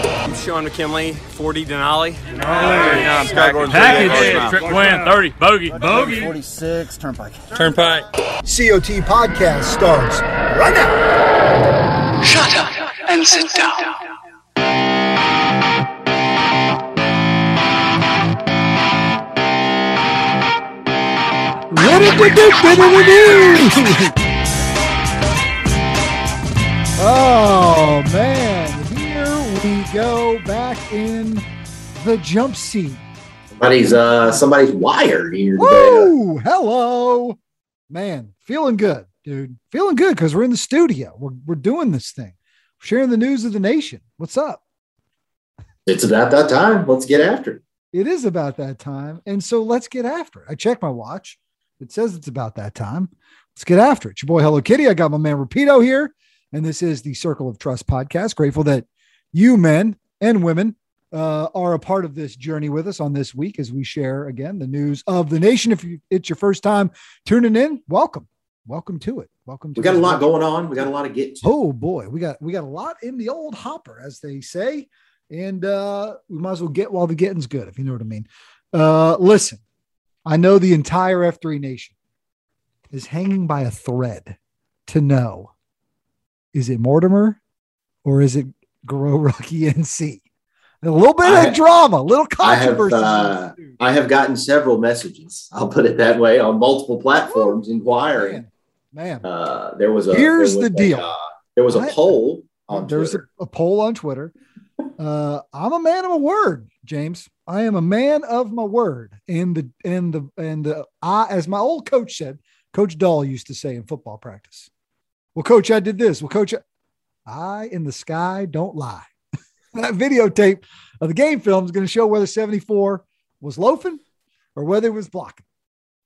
I'm Sean McKinley, 40 Denali. Package. Package. Trip win, 30. Bogey. Bogey. 46, Turnpike. Turnpike. COT podcast starts right now. Shut up and sit down. Oh man, here we go back in the jump seat. Somebody's uh somebody's wired here today. Woo! Hello, man. Feeling good, dude. Feeling good because we're in the studio. We're we're doing this thing, sharing the news of the nation. What's up? It's about that time. Let's get after it. It is about that time, and so let's get after it. I checked my watch. It says it's about that time. Let's get after it. It's your boy Hello Kitty. I got my man Rapido here, and this is the Circle of Trust podcast. Grateful that you men and women uh, are a part of this journey with us on this week as we share again the news of the nation. If you, it's your first time tuning in, welcome, welcome to it. Welcome. To We got a lot going on. We got a lot to get to. Oh boy, we got we got a lot in the old hopper, as they say, and uh, we might as well get while the getting's good, if you know what I mean. Uh, listen, I know the entire F three nation is hanging by a thread to know is it Mortimer or is it Grow Rocky NC? A little bit I- of drama, a little I have controversy. uh, I have gotten several messages. I'll put it that way on multiple platforms inquiring. man, man. Uh, there was a Here's was the a, deal. uh, there was a I- poll on There's a, a poll on Twitter. Uh, I'm a man of my word, James. I am a man of my word. And the and the and the I, as my old coach said, Coach Dahl used to say in football practice. Well, coach, I did this. Well, coach, I in the sky don't lie. that videotape of the game film is going to show whether 74 was loafing or whether it was blocking.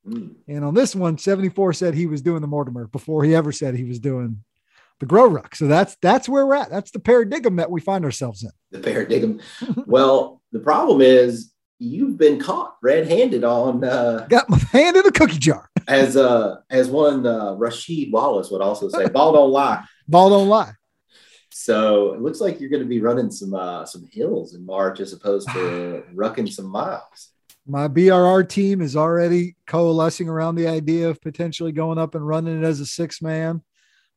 Mm. And on this one, 74 said he was doing the Mortimer before he ever said he was doing the Grow Ruck. So that's that's where we're at. That's the paradigm that we find ourselves in. the paradigm. well, the problem is you've been caught red-handed on uh, Got my hand in a cookie jar. as uh, as one uh, Rasheed Wallace would also say, "Ball don't lie." Ball don't lie. So it looks like you're going to be running some uh, some hills in March as opposed to rucking some miles. My BRR team is already coalescing around the idea of potentially going up and running it as a six man.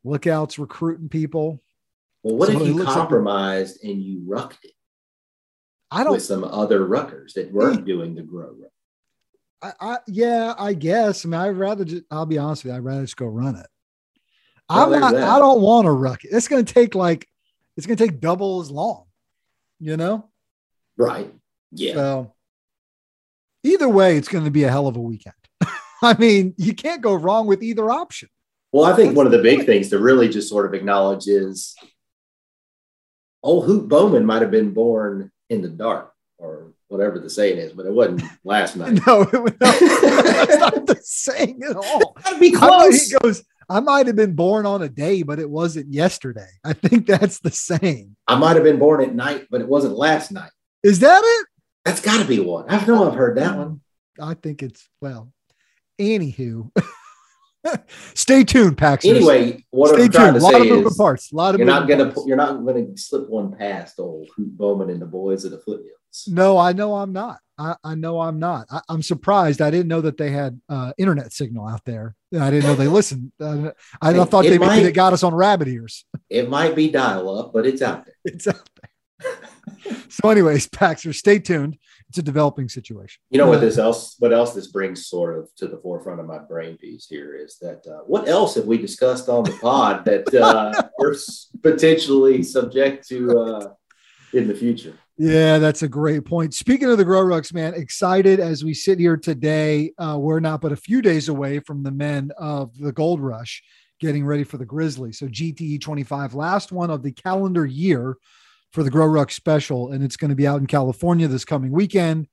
Lookouts recruiting people. Well, what So if you looks like- compromised and you rucked it I don't with some other ruckers that weren't doing the grow ruck? I, I yeah, I guess. I mean, I'd rather just I'll be honest with you, I'd rather just go run it. Well, I'm not that. I don't want to ruck it. It's gonna take like it's gonna take double as long, you know? Right? Yeah. So either way, it's gonna be a hell of a weekend. I mean, you can't go wrong with either option. Well, I think one of the big point? things to really just sort of acknowledge is old Hoot Bowman might have been born in the dark or whatever the saying is, but it wasn't last night. No, it, no that's not the saying at all. Gotta be I might- close. he goes, I might have been born on a day, but it wasn't yesterday. I think that's the saying. I might have been born at night, but it wasn't last night. Is that it? That's got to be one. I know I've heard that one. I think it's well. Anywho, Stay tuned, Paxers. Anyway, what Stay I'm trying to A lot say of moving is parts. A lot of you're not gonna parts. you're not gonna slip one past old Hoot Bowman and the boys of the foothills. No, I know I'm not. I, I know I'm not. I, I'm surprised. I didn't know that they had uh, internet signal out there. I didn't know they listened. I It- thought it they maybe might- they got us on rabbit ears. It might be dial up, but it's out there. It's out there. so, anyways, Paxer, stay tuned. It's a developing situation. You know what this else? What else this brings sort of to the forefront of my brain piece here is that uh, what else have we discussed on the pod that uh, we're potentially subject to uh, in the future? Yeah, that's a great point. Speaking of the Grow Rucks, man, excited as we sit here today. Uh, we're not but a few days away from the men of the Gold Rush getting ready for the Grizzlies. So GTE 25, last one of the calendar year for the Grow Ruck special, and it's going to be out in California this coming weekend.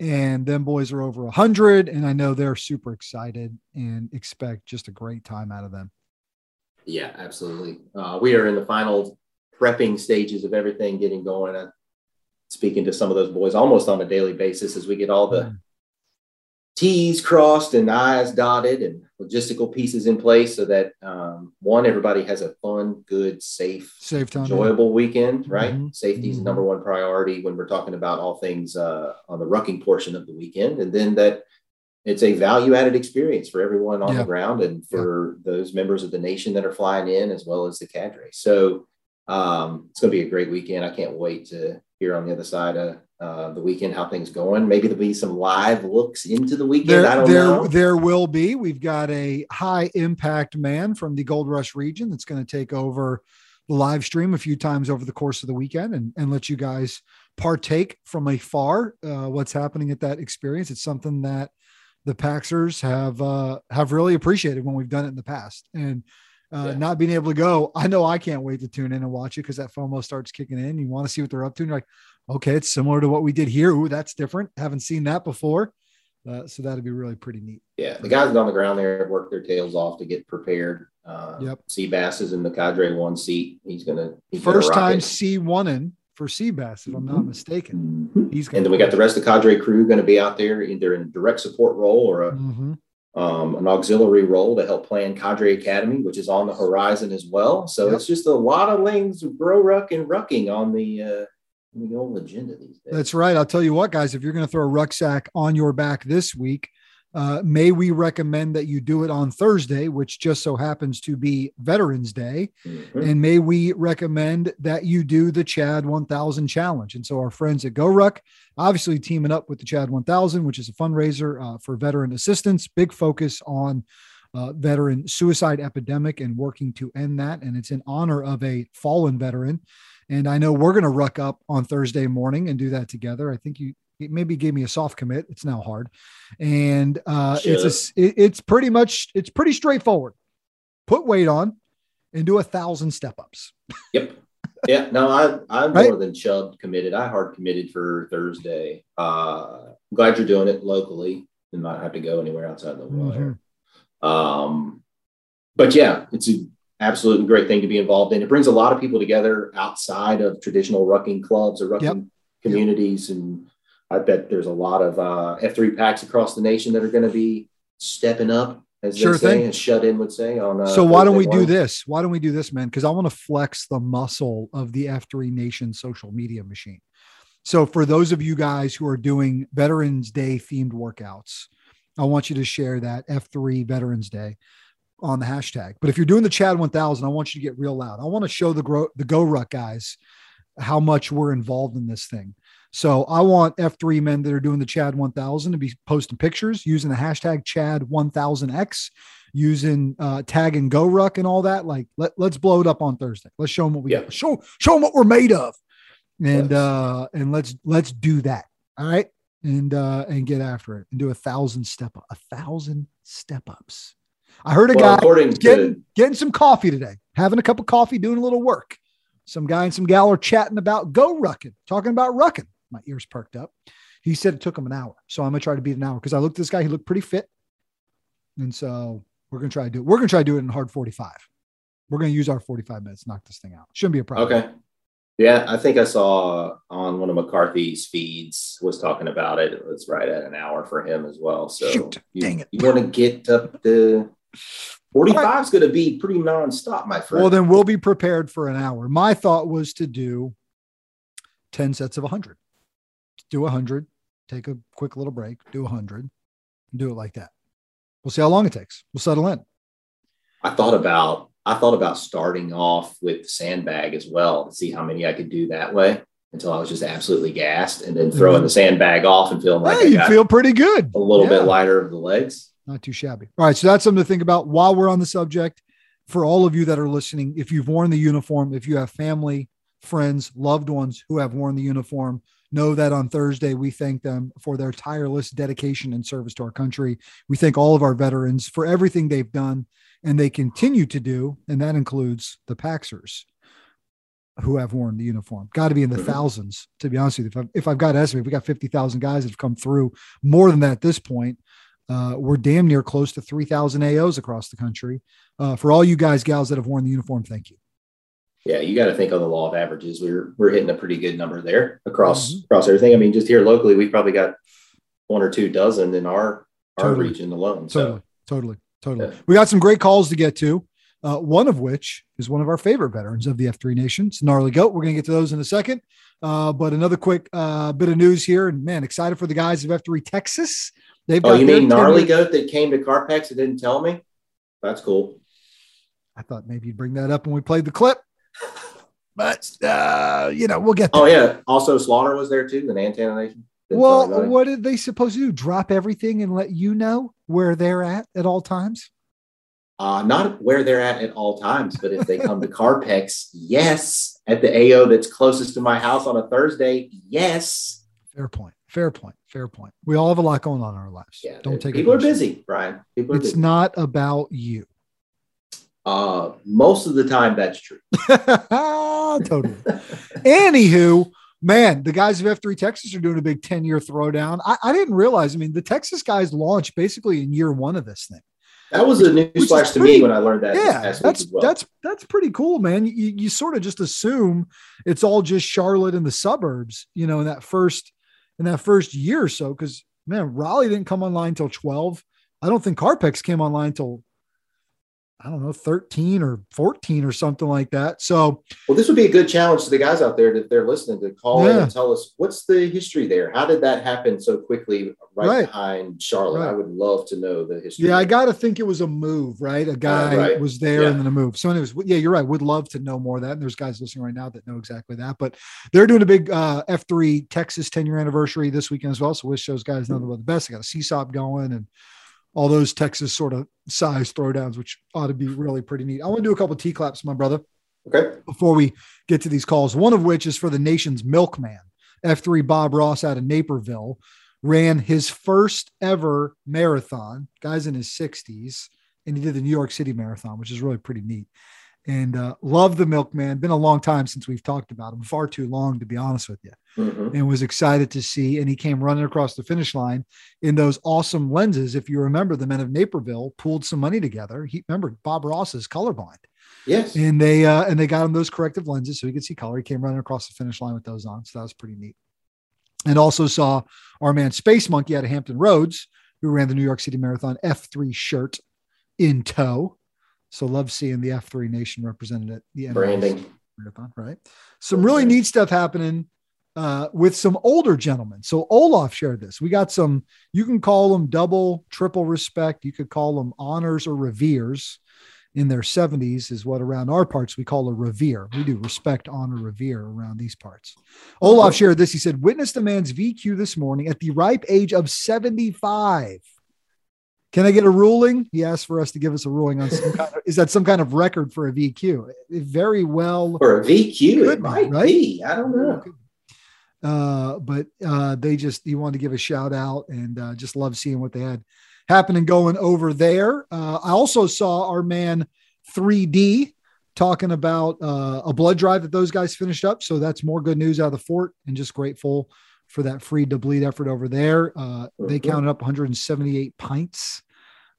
And them boys are over 100, and I know they're super excited and expect just a great time out of them. Yeah, absolutely. Uh, we are in the final prepping stages of everything getting going. Uh, speaking to some of those boys almost on a daily basis as we get all the T's crossed and I's dotted and logistical pieces in place so that um, one, everybody has a fun, good, safe, Safe time. enjoyable weekend, right? Mhm. Safety is Mhm. the number one priority when we're talking about all things uh, on the rucking portion of the weekend. And then that it's a value added experience for everyone on Yeah. the ground and for those members of the nation that are flying in as well as the cadre. So um, it's going to be a great weekend. I can't wait to hear on the other side of uh, the weekend how things going. Maybe there'll be some live looks into the weekend. There, I don't there, know. there will be. We've got a high impact man from the Gold Rush region that's going to take over the live stream a few times over the course of the weekend and, and let you guys partake from afar uh, what's happening at that experience. It's something that the Paxers have uh, have really appreciated when we've done it in the past. And uh, Yeah. not being able to go, I know I can't wait to tune in and watch it because that FOMO starts kicking in. You want to see what they're up to. And you're like, okay, it's similar to what we did here. Ooh, that's different. Haven't seen that before. Uh, so that'd be really pretty neat. Yeah, the guys on the ground there have worked their tails off to get prepared. Uh, Yep. Seabass is in the cadre one seat. He's gonna he's gonna First time it. C one in for Seabass, if I'm not mistaken. Mhm. He's And then we got the rest of the cadre crew going to be out there either in direct support role or a, hmm um, an auxiliary role to help plan Cadre Academy, which is on the horizon as well. So Yep. it's just a lot of things, grow ruck and rucking on the uh, on the old agenda these days. That's right. I'll tell you what, guys, if you're going to throw a rucksack on your back this week, uh, may we recommend that you do it on Thursday, which just so happens to be Veterans Day. Mhm. And may we recommend that you do the Chad 1000 challenge. And so our friends at GoRuck, obviously teaming up with the Chad 1000, which is a fundraiser uh, for veteran assistance, big focus on uh, veteran suicide epidemic and working to end that. And it's in honor of a fallen veteran. And I know we're going to ruck up on Thursday morning and do that together. I think you you maybe gave me a soft commit. It's now hard. And uh, it's a, it- it's pretty much, it's pretty straightforward. Put weight on and do a thousand step ups. Yep. Yeah. No, I I'm Right? more than Chubb committed. I hard committed for Thursday. Uh, I'm glad you're doing it locally and not have to go anywhere outside the wire. Um, but yeah, it's an absolutely great thing to be involved in. It brings a lot of people together outside of traditional rucking clubs or rucking Yep. communities. And I bet there's a lot of uh, F3 packs across the nation that are going to be stepping up, as Sure they say, thing. as shut in would say. On uh, so why don't we do this? Why don't we do this, man? Because I want to flex the muscle of the F3 Nation social media machine. So for those of you guys who are doing Veterans Day themed workouts, I want you to share that F3 Veterans Day on the hashtag. But if you're doing the Chad 1000, I want you to get real loud. I want to show the grow the Go Ruck guys how much we're involved in this thing. So I want F3 men that are doing the Chad 1000 to be posting pictures using the hashtag Chad 1000X, using uh, tag and go ruck and all that. Like let, let's blow it up on Thursday. Let's show them what we Yeah. got. Show, show them what we're made of. And, Yes. uh, and let's, let's do that. All right. And, uh, and get after it and do a thousand step up, a thousand step ups. I heard a Well, guy according to getting getting some coffee today, having a cup of coffee, doing a little work. Some guy and some gal are chatting about go rucking, talking about rucking. My ears perked up. He said it took him an hour, so I'm gonna try to beat an hour because I looked at this guy. He looked pretty fit, and so we're gonna try to do it. We're gonna try to do it in hard 45. We're gonna use our 45 minutes, knock this thing out. Shouldn't be a problem. Okay. Yeah, I think I saw on one of McCarthy's feeds was talking about it. It was right at an hour for him as well. So Shoot, you, dang it. You want to get up the 45 is going to be pretty nonstop, my friend. Well, then we'll be prepared for an hour. My thought was to do 10 sets of 100. Do 100, take a quick little break, do 100, do it like that. We'll see how long it takes. We'll settle in. I thought about I thought about starting off with the sandbag as well to see how many I could do that way until I was just absolutely gassed, and then throwing mm-hmm. the sandbag off and feeling like Hey, you feel pretty good. a little Yeah. bit lighter of the legs. Not too shabby. All right. So that's something to think about while we're on the subject. For all of you that are listening, if you've worn the uniform, if you have family, friends, loved ones who have worn the uniform, know that on Thursday we thank them for their tireless dedication and service to our country. We thank all of our veterans for everything they've done and they continue to do. And that includes the Paxers who have worn the uniform. Got to be in the Mhm. thousands, to be honest with you. If, I, if I've got to estimate, we got 50,000 guys that have come through, more than that at this point. Uh, we're damn near close to 3,000 AOs across the country. Uh, for all you guys, gals that have worn the uniform, thank you. Yeah, you got to think on the law of averages. We're we're hitting a pretty good number there across Mhm. across everything. I mean, just here locally, we've probably got one or two dozen in our our Totally. region alone. Totally, So totally, totally. Yeah. We got some great calls to get to. Uh, one of which is one of our favorite veterans of the F3 Nation, Gnarly Goat. We're going to get to those in a second. Uh, but another quick uh, bit of news here. And man, excited for the guys of F3 Texas. They've oh, you mean gnarly 10 goat that came to Carpex and didn't tell me? That's cool. I thought maybe you'd bring that up when we played the clip. But, uh, you know, we'll get there. Oh yeah. Also, Slaughter was there too. The Antenna Nation. Didn't Well, what are they supposed to do? Drop everything and let you know where they're at at all times? Uh, not where they're at at all times, but if they come to Carpex, yes. At the AO that's closest to my house on a Thursday, yes. Fair point. Fair point. Fair point. We all have a lot going on in our lives. Yeah, Don't take people are busy, Brian. People are It's busy. not about you. Uh, most of the time, that's true. totally. Anywho, man, the guys of F3 Texas are doing a big 10 year throwdown. I, I didn't realize, I mean, the Texas guys launched basically in year one of this thing. That was a newsflash to pretty- me when I learned that. yeah, that's well. that's that's pretty cool, man. You, you sort of just assume it's all just Charlotte and the suburbs, you know, in that first in that first year or so. Because man, Raleigh didn't come online until twelve. I don't think Carpex came online until I don't know thirteen or fourteen or something like that. So Well, this would be a good challenge to the guys out there that they're listening to call in and tell us what's the history there. How did that happen so quickly right, Right. behind Charlotte? Right. I would love to know the history. yeah, I got to think it was a move, right? A guy right. was there Yeah. and then a move. So, anyways, yeah, you're right. Would love to know more of that. And there's guys listening right now that know exactly that. But they're doing a big uh, F3 Texas 10 year anniversary this weekend as well. So, wish those guys nothing but the best. I got a CSAUP going and all those Texas sort of size throwdowns, which ought to be really pretty neat. I want to do a couple T claps, my brother Okay. before we get to these calls. One of which is for the nation's milkman, F3 Bob Ross out of Naperville, ran his first ever marathon, guys in his 60s, and he did the New York City Marathon, which is really pretty neat. And uh, love the milkman. Been a long time since we've talked about him, far too long to be honest with you. Mhm. And was excited to see. And he came running across the finish line in those awesome lenses. If you remember, the men of Naperville pooled some money together. He remember Bob Ross is colorblind Yes. and they uh, and they got him those corrective lenses so he could see color. He came running across the finish line with those on, so that was pretty neat. And also saw our man Space Monkey out of Hampton Roads, who ran the New York City Marathon F3 shirt in tow. So love seeing the F3 Nation represented at the NYC Branding. Marathon, right? Some really neat stuff happening uh, with some older gentlemen. So Olaf shared this. We got some. You can call them double, triple respect. You could call them honors or reveres. In their 70s is what around our parts we call a revere. We do respect, honor, revere around these parts. Olaf shared this. He said, "Witnessed a man's VQ this morning at the ripe age of 75." Can I get a ruling? He asked for us to give us a ruling on some kind of, is that some kind of record for a VQ? Very well For a VQ, it might right? be. I don't know. uh, but uh, they just he wanted to give a shout out and uh, just love seeing what they had happening going over there. Uh, I also saw our man 3D talking about uh, a blood drive that those guys finished up. So that's more good news out of the fort and just grateful for that free to bleed effort over there. Uh, they Mhm. counted up 178 pints,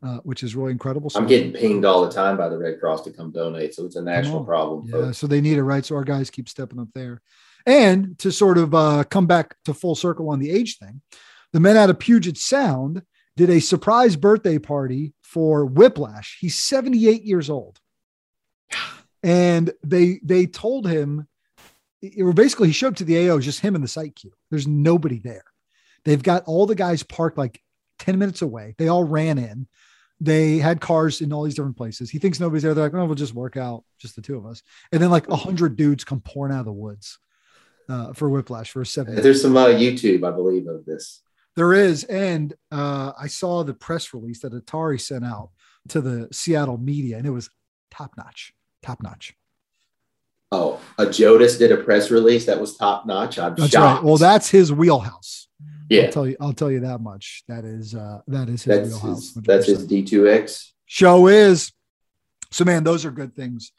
uh, which is really incredible. So I'm getting pinged all the time by the Red Cross to come donate, so it's a national problem. Yeah, so they need it, right? So our guys keep stepping up there. And to sort of uh, come back to full circle on the age thing, the men out of Puget Sound did a surprise birthday party for Whiplash. He's 78 years old. And they they told him it, basically he showed up to the AO, just him and the site queue. There's nobody there. They've got all the guys parked like 10 minutes away. They all ran in. They had cars in all these different places. He thinks nobody's there. They're like, oh, we'll just work out, just the two of us. And then like a hundred dudes come pouring out of the woods uh, for Whiplash for a seven. There's some uh, YouTube, I believe, of this. There is, and uh, I saw the press release that Atari sent out to the Seattle media, and it was top notch, top notch. Oh, a Jodis did a press release that was top notch. I'm that's shocked. Right. Well, that's his wheelhouse. Yeah, I'll tell you. I'll tell you that much. That is uh, that is his that's wheelhouse. his, that's his D2X show is. So, man, those are good things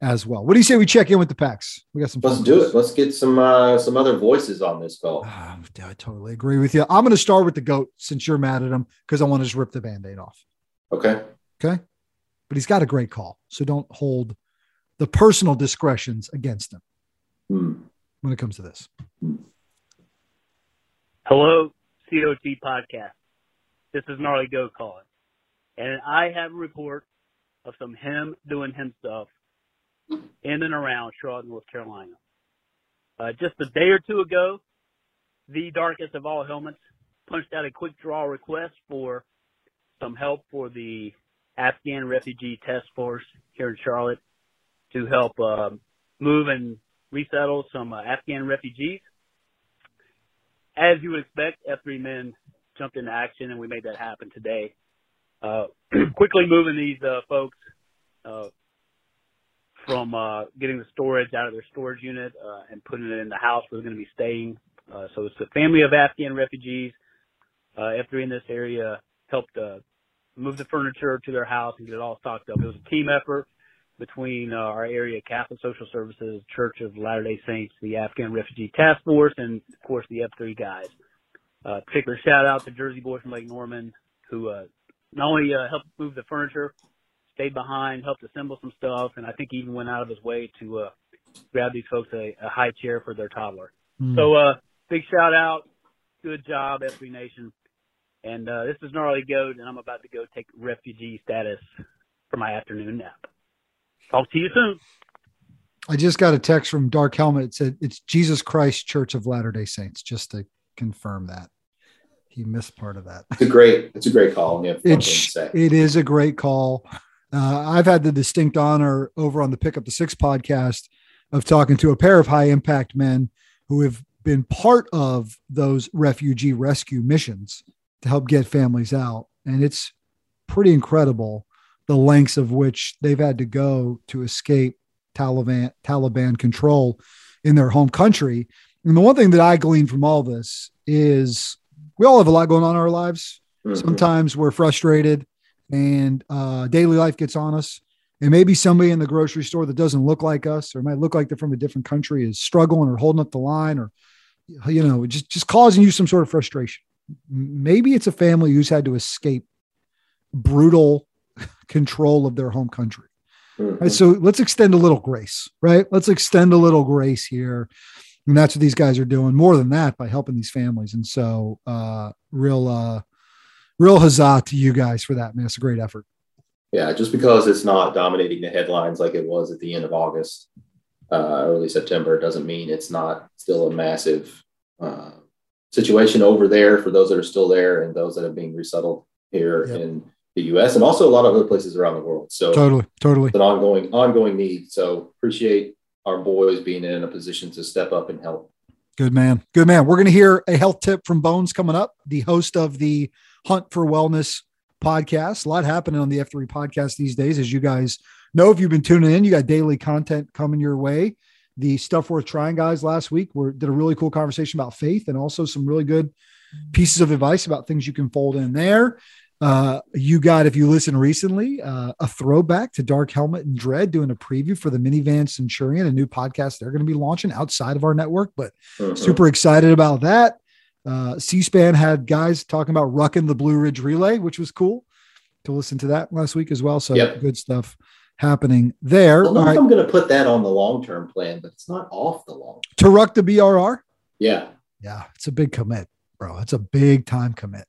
as well. What do you say we check in with the packs? We got some. Let's do it. Let's get some uh, some other voices on this call. Uh, I totally agree with you. I'm going to start with the goat since you're mad at him because I want to just rip the band-aid off. Okay. Okay. But he's got a great call, so don't hold the personal discretions against them hmm. when it comes to this. Hello, COT podcast. This is Gnarly Goat calling, and I have a report of some him doing him stuff in and around Charlotte, North Carolina. Uh, just a day or two ago, the darkest of all helmets punched out a quick draw request for some help for the Afghan refugee task force here in Charlotte to help uh, move and resettle some uh, Afghan refugees. As you would expect, F3 men jumped into action and we made that happen today. Uh, quickly moving these uh, folks uh, from uh, getting the storage out of their storage unit uh, and putting it in the house where they're going to be staying. Uh, so it's a family of Afghan refugees. Uh, F3 in this area helped move the furniture to their house and get it all stocked up. It was a team effort between uh, our area Catholic Social Services, Church of Latter-day Saints, the Afghan Refugee Task Force, and of course the F3 guys. Uh, particular shout out to Jersey Boy from Lake Norman, who uh, not only uh, helped move the furniture, stayed behind, helped assemble some stuff, and I think even went out of his way to uh, grab these folks a, a high chair for their toddler. Mm. So, uh, big shout out, good job, F3 Nation. And uh, this is Gnarly Goat, and I'm about to go take refugee status for my afternoon nap. Talk to you soon. I just got a text from Dark Helmet. It said it's Jesus Christ Church of Latter Day Saints. Just to confirm that he missed part of that. It's a great, it's a great call. It's, it is a great call. Uh, I've had the distinct honor over on the Pick Up the Six podcast of talking to a pair of high impact men who have been part of those refugee rescue missions to help get families out. And it's pretty incredible the lengths of which they've had to go to escape Taliban Taliban control in their home country. And the one thing that I glean from all this is we all have a lot going on in our lives. Mm-hmm. Sometimes we're frustrated and uh, daily life gets on us. And maybe somebody in the grocery store that doesn't look like us or might look like they're from a different country is struggling or holding up the line or, you know, just, just causing you some sort of frustration. Maybe it's a family who's had to escape brutal control of their home country. Mm-hmm. Right, so let's extend a little grace, right? Let's extend a little grace here. And that's what these guys are doing. More than that, by helping these families. And so, uh, real, uh, real huzzah to you guys for that, man. It's a great effort. Yeah, just because it's not dominating the headlines like it was at the end of August, uh, early September, doesn't mean it's not still a massive uh, situation over there for those that are still there and those that are being resettled here yep. in the U.S. and also a lot of other places around the world. So totally, totally, it's an ongoing, ongoing need. So appreciate our boys being in a position to step up and help. Good man, good man. We're going to hear a health tip from Bones coming up, the host of the Hunt for Wellness podcast. A lot happening on the F3 podcast these days. As you guys know, if you've been tuning in, you got daily content coming your way. The Stuff Worth Trying guys last week were did a really cool conversation about faith and also some really good pieces of advice about things you can fold in there. Uh, you got, if you listen recently, uh, a throwback to Dark Helmet and Dread doing a preview for the Minivan Centurion, a new podcast they're going to be launching outside of our network, but uh-huh. super excited about that. Uh, C-SPAN had guys talking about rucking the Blue Ridge Relay, which was cool to listen to that last week as well. So yep. good stuff happening there. I right. I'm going to put that on the long-term plan, but it's not off the long. To ruck the BRR. Yeah. Yeah, it's a big commit, bro. It's a big time commit.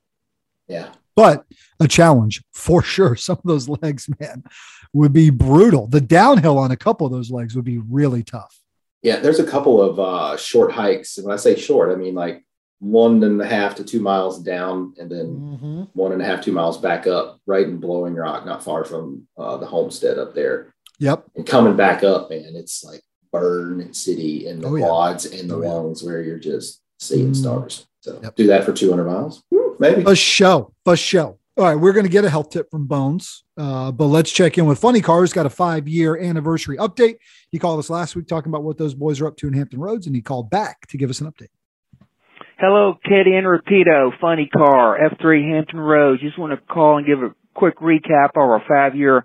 Yeah. But a challenge for sure. Some of those legs, man, would be brutal. The downhill on a couple of those legs would be really tough. Yeah, there's a couple of uh, short hikes. And when I say short, I mean like one and a half to two miles down, and then mm-hmm. one and a half, two miles back up, right in Blowing Rock, not far from uh, the homestead up there. Yep. And coming back up, man, it's like burn city in the oh, quads yeah. and the oh, lungs yeah. where you're just seeing mm. stars. So yep. do that for 200 miles, maybe. A show, a show. All right, we're going to get a health tip from Bones, uh, but let's check in with Funny Cars. Got a five year anniversary update. He called us last week talking about what those boys are up to in Hampton Roads, and he called back to give us an update. Hello, Katie and Rapido, Funny Car, F3 Hampton Roads. Just want to call and give a quick recap of our five year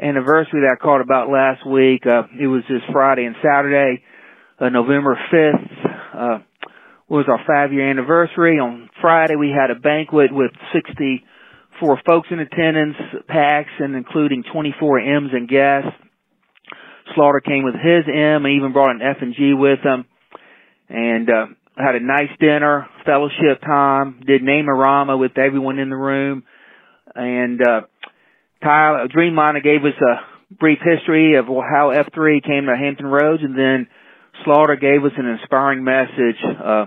anniversary that I called about last week. Uh, it was this Friday and Saturday, uh, November 5th, uh, was our five year anniversary. On Friday, we had a banquet with 64 folks in attendance, packs, and including 24 M's and guests. Slaughter came with his M and even brought an F and G with him. And, uh, had a nice dinner, fellowship time, did Name-A-Rama with everyone in the room, and uh, Tyler Dreamliner gave us a brief history of how F3 came to Hampton Roads, and then Slaughter gave us an inspiring message uh,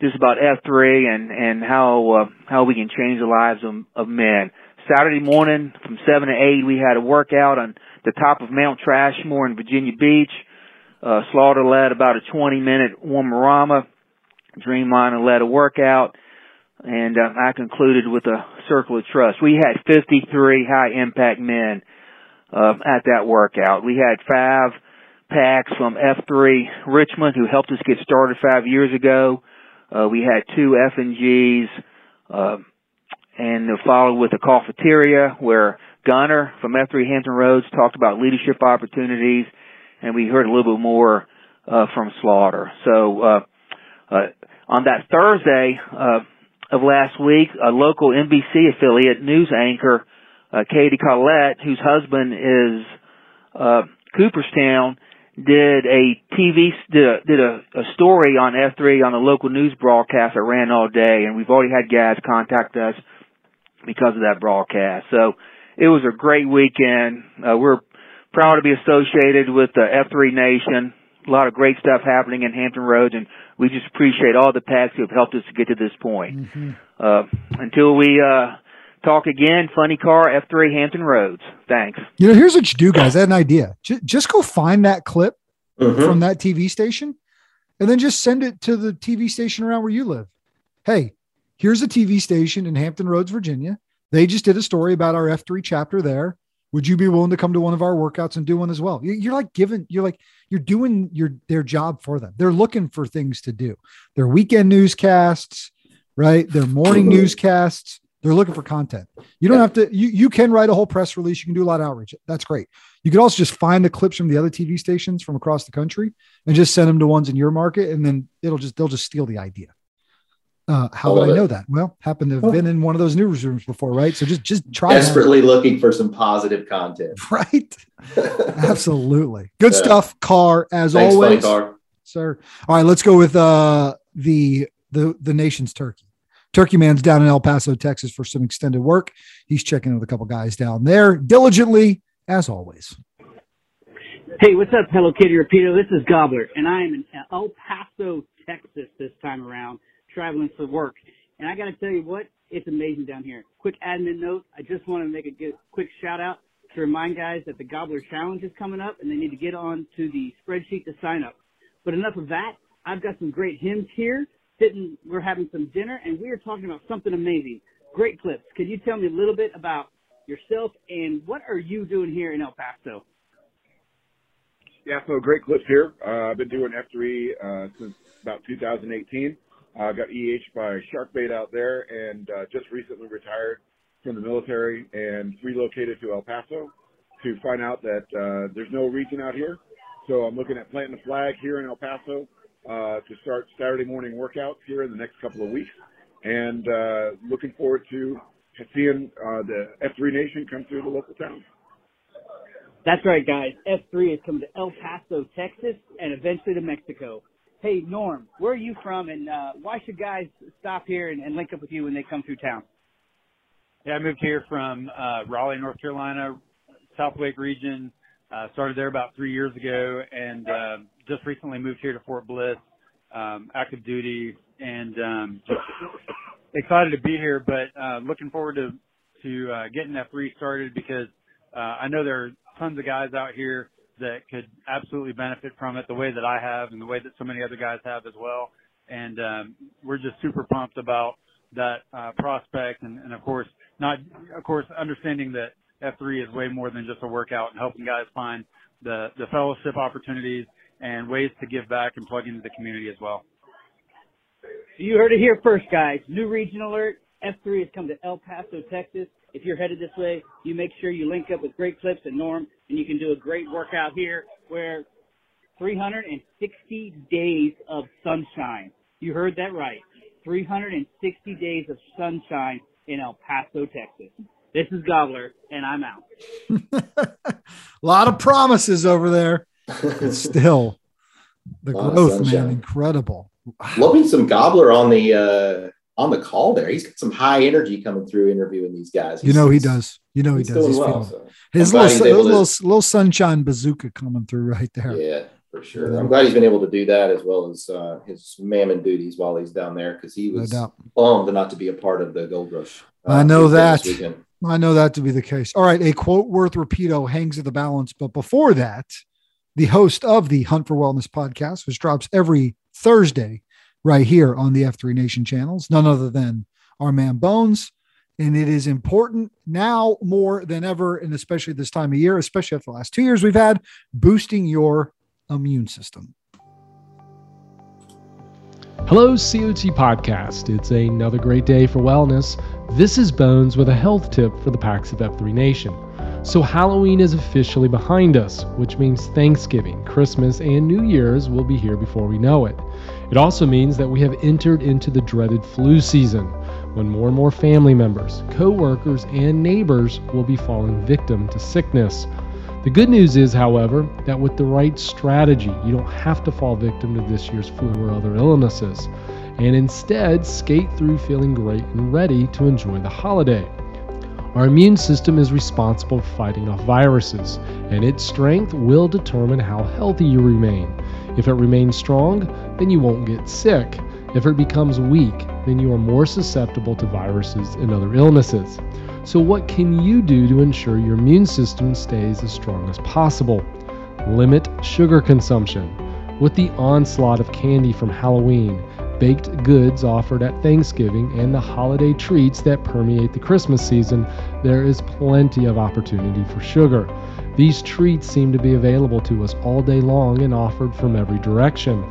just about F3 and and how uh, how we can change the lives of, of men. Saturday morning from seven to eight, we had a workout on the top of Mount Trashmore in Virginia Beach. Uh, Slaughter led about a 20 minute warm-rama Dreamliner led a workout, and uh, I concluded with a circle of trust. We had 53 high impact men uh, at that workout. We had five packs from F3 Richmond who helped us get started five years ago. Uh, we had two F and Gs, uh, and followed with a Coffeeteria where Gunner from F3 Hampton Roads talked about leadership opportunities, and we heard a little bit more uh, from Slaughter. So uh, uh, on that Thursday uh, of last week, a local NBC affiliate news anchor, uh, Katie Collette, whose husband is uh, Cooperstown, did a TV did a, did a, a story on F3 on a local news broadcast that ran all day, and we've already had guys contact us because of that broadcast. So it was a great weekend. Uh, we're proud to be associated with the F3 Nation. A lot of great stuff happening in Hampton Roads, and we just appreciate all the packs who have helped us to get to this point. Mm-hmm. Uh, until we uh, talk again, Funny Car F3 Hampton Roads. Thanks. You know, here's what you do, guys. I had an idea. J- just go find that clip mm-hmm. from that TV station, and then just send it to the TV station around where you live. Hey, here's a TV station in Hampton Roads, Virginia. They just did a story about our F3 chapter there. Would you be willing to come to one of our workouts and do one as well? You're like giving, you're like, you're doing your their job for them. They're looking for things to do. Their weekend newscasts, right? Their morning newscasts. They're looking for content. You don't have to. You you can write a whole press release. You can do a lot of outreach. That's great. You could also just find the clips from the other TV stations from across the country and just send them to ones in your market, and then it'll just they'll just steal the idea. Uh, how would I know it. that? Well, happened to have been in one of those newsrooms before, right? So just just try desperately looking for some positive content, right? Absolutely, good yeah. stuff. Car as Thanks, always, car. sir. All right, let's go with uh, the the the nation's turkey. Turkey Man's down in El Paso, Texas, for some extended work. He's checking with a couple guys down there diligently, as always. Hey, what's up, Hello Kitty Rapido? This is Gobbler, and I am in El Paso, Texas this time around traveling for work. And I got to tell you what, it's amazing down here. Quick admin note, I just want to make a good, quick shout out to remind guys that the Gobbler Challenge is coming up and they need to get on to the spreadsheet to sign up. But enough of that. I've got some great HIMs here. Sitting, we're having some dinner and we are talking about something amazing. Great clips. Could you tell me a little bit about yourself and what are you doing here in El Paso? Yeah, so great clips here. Uh, I've been doing F3 uh, since about 2018. Uh, got EH by Sharkbait out there and uh, just recently retired from the military and relocated to El Paso to find out that uh, there's no region out here. So I'm looking at planting a flag here in El Paso uh, to start Saturday morning workouts here in the next couple of weeks and uh, looking forward to seeing uh, the F3 Nation come through the local town. That's right, guys. F3 is coming to El Paso, Texas, and eventually to Mexico. Hey, Norm, where are you from, and uh, why should guys stop here and, and link up with you when they come through town? Yeah, I moved here from uh, Raleigh, North Carolina, South Wake region. Uh, started there about three years ago, and uh, just recently moved here to Fort Bliss, um, active duty, and um, just excited to be here. But uh, looking forward to to uh, getting F3 started because uh, I know there are tons of guys out here that could absolutely benefit from it the way that I have and the way that so many other guys have as well. And um, we're just super pumped about that uh, prospect, and, and of course, not of course understanding that F3 is way more than just a workout and helping guys find the the fellowship opportunities and ways to give back and plug into the community as well. You heard it here first, guys. New region alert. F3 has come to El Paso, Texas. If you're headed this way, you make sure you link up with Great Clips and Norm, and you can do a great workout here where 360 days of sunshine. You heard that right. 360 days of sunshine in El Paso, Texas. This is Gobbler, and I'm out. a lot of promises over there. But still, the growth, man, incredible. Loving some Gobbler on the uh, on the call there. He's got some high energy coming through interviewing these guys. He's, you know he does. You know he does. He's well, so His little, little, to, little sunshine bazooka coming through right there. Yeah, for sure. I'm glad he's been able to do that as well as uh, his mammon duties while he's down there because he was no bummed not to be a part of the Gold Rush. Uh, I know that. I know that to be the case. All right, a quote worth repeato oh, hangs at the balance, but before that, the host of the Hunt for Wellness podcast, which drops every Thursday right here on the F3 Nation channels, none other than our man Bones. And it is important now more than ever, and especially this time of year, especially after the last two years we've had, boosting your immune system. Hello, COT Podcast. It's another great day for wellness. This is Bones with a health tip for the PAX of F3 Nation. So, Halloween is officially behind us, which means Thanksgiving, Christmas, and New Year's will be here before we know it. It also means that we have entered into the dreaded flu season, when more and more family members, co workers, and neighbors will be falling victim to sickness. The good news is, however, that with the right strategy, you don't have to fall victim to this year's flu or other illnesses, and instead skate through feeling great and ready to enjoy the holiday. Our immune system is responsible for fighting off viruses, and its strength will determine how healthy you remain. If it remains strong, then you won't get sick. If it becomes weak, then you are more susceptible to viruses and other illnesses. So, what can you do to ensure your immune system stays as strong as possible? Limit sugar consumption. With the onslaught of candy from Halloween, baked goods offered at Thanksgiving, and the holiday treats that permeate the Christmas season, there is plenty of opportunity for sugar. These treats seem to be available to us all day long and offered from every direction.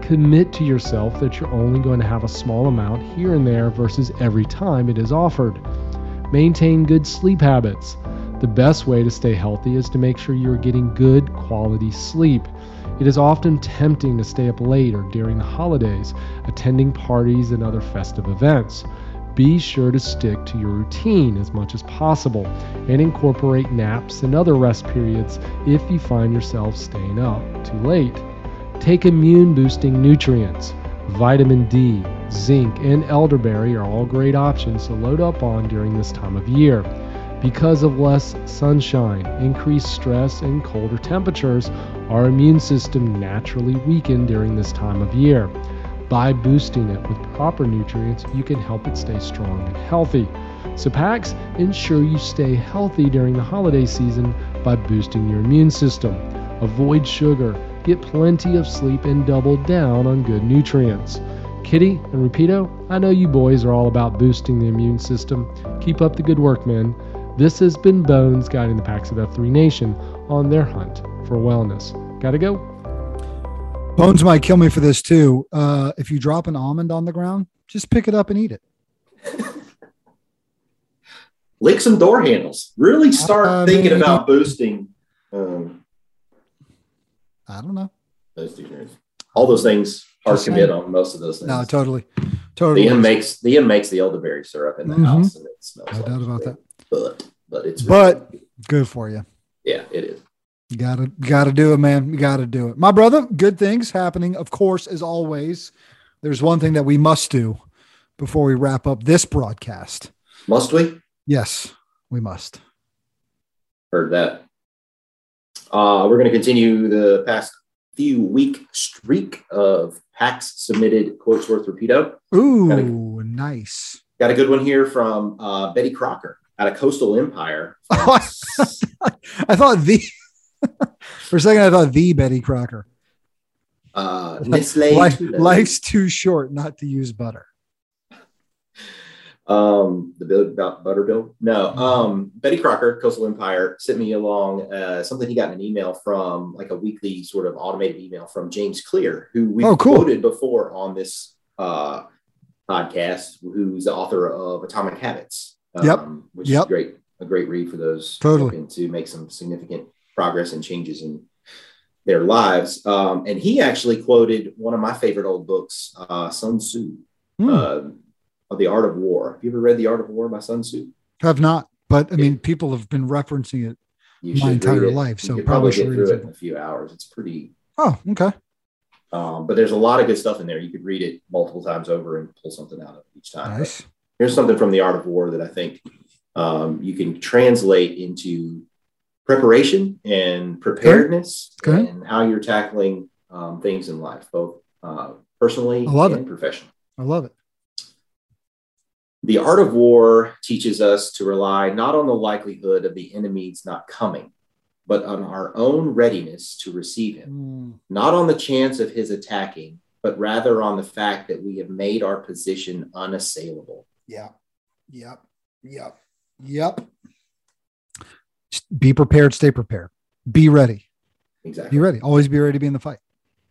Commit to yourself that you're only going to have a small amount here and there versus every time it is offered. Maintain good sleep habits. The best way to stay healthy is to make sure you're getting good quality sleep. It is often tempting to stay up late or during the holidays, attending parties and other festive events. Be sure to stick to your routine as much as possible and incorporate naps and other rest periods if you find yourself staying up too late. Take immune boosting nutrients. Vitamin D, zinc, and elderberry are all great options to load up on during this time of year. Because of less sunshine, increased stress, and colder temperatures, our immune system naturally weaken during this time of year. By boosting it with proper nutrients, you can help it stay strong and healthy. So, PAX, ensure you stay healthy during the holiday season by boosting your immune system. Avoid sugar, get plenty of sleep, and double down on good nutrients. Kitty and Rapido, I know you boys are all about boosting the immune system. Keep up the good work, men. This has been Bones guiding the PAX of F3 Nation on their hunt for wellness. Gotta go. Bones might kill me for this too. Uh, if you drop an almond on the ground, just pick it up and eat it. Lick some door handles. Really start uh, thinking maybe. about boosting. Um, I don't know. Those All those things hard to commit on most of those things. No, totally, totally. Liam makes Liam makes the elderberry syrup in the mm-hmm. house, and it smells. No doubt about that but but it's but really good for you. Yeah, it is. You gotta gotta do it, man. You gotta do it. My brother, good things happening, of course, as always. There's one thing that we must do before we wrap up this broadcast. Must we? Yes, we must. Heard that. Uh, we're going to continue the past few week streak of PAX submitted quotes worth repeato. Ooh, got a, nice. Got a good one here from uh, Betty Crocker out of Coastal Empire. I thought the for a second I thought the Betty Crocker. Uh, Life, life's too short not to use butter. Um, the bill about butter bill. No, um, Betty Crocker, Coastal Empire, sent me along uh, something he got in an email from like a weekly sort of automated email from James Clear, who we Oh, cool. quoted before on this uh, podcast, who's the author of Atomic Habits. Um, Yep. which Yep. is great, a great read for those Totally. to make some significant progress and changes in their lives. Um, and he actually quoted one of my favorite old books, uh, Sun Tzu, Hmm. uh, of The Art of War. Have you ever read The Art of War by Sun Tzu? Have not, but I mean, people have been referencing it You my entire life, so probably get should read through it. it in a few hours. It's pretty. Oh, okay. Um, but there's a lot of good stuff in there. You could read it multiple times over and pull something out of it each time. Nice. Here's something from The Art of War that I think um, you can translate into preparation and preparedness Okay. and how you're tackling um, things in life, both uh, personally I love and it. professionally. I love it. The art of war teaches us to rely not on the likelihood of the enemy's not coming, but on our own readiness to receive him, not on the chance of his attacking, but rather on the fact that we have made our position unassailable. Yeah. Yep. Yep. Yep. Be prepared. Stay prepared. Be ready. Exactly. Be ready. Always be ready to be in the fight.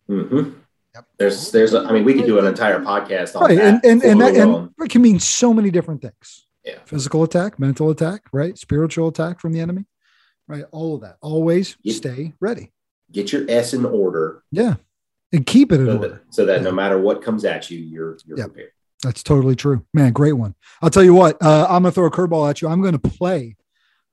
Mm-hmm. Yep. There's, there's, a, I mean, we could do an entire podcast on Right. that. And and and, that, and it can mean so many different things. Yeah. Physical attack, mental attack, right? Spiritual attack from the enemy. Right. All of that. Always stay ready. get your S in order Yeah. And keep it in so order. that, so that no matter what comes at you, you're, you're Yep. prepared. That's totally true. Man, great one. I'll tell you what, uh, I'm going to throw a curveball at you. I'm going to play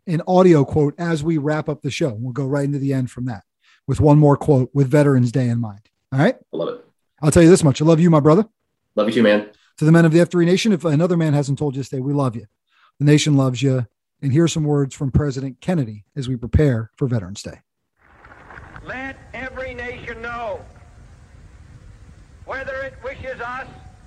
an audio quote as we wrap up the show. We'll go right into the end from that with one more quote with Veterans Day in mind. All right. I love it. I'll tell you this much. I love you, my brother. Love you too, man. To the men of the F3 Nation, if another man hasn't told you to stay, we love you. The nation loves you. And here's some words from President Kennedy as we prepare for Veterans Day. Let every nation know, whether it wishes us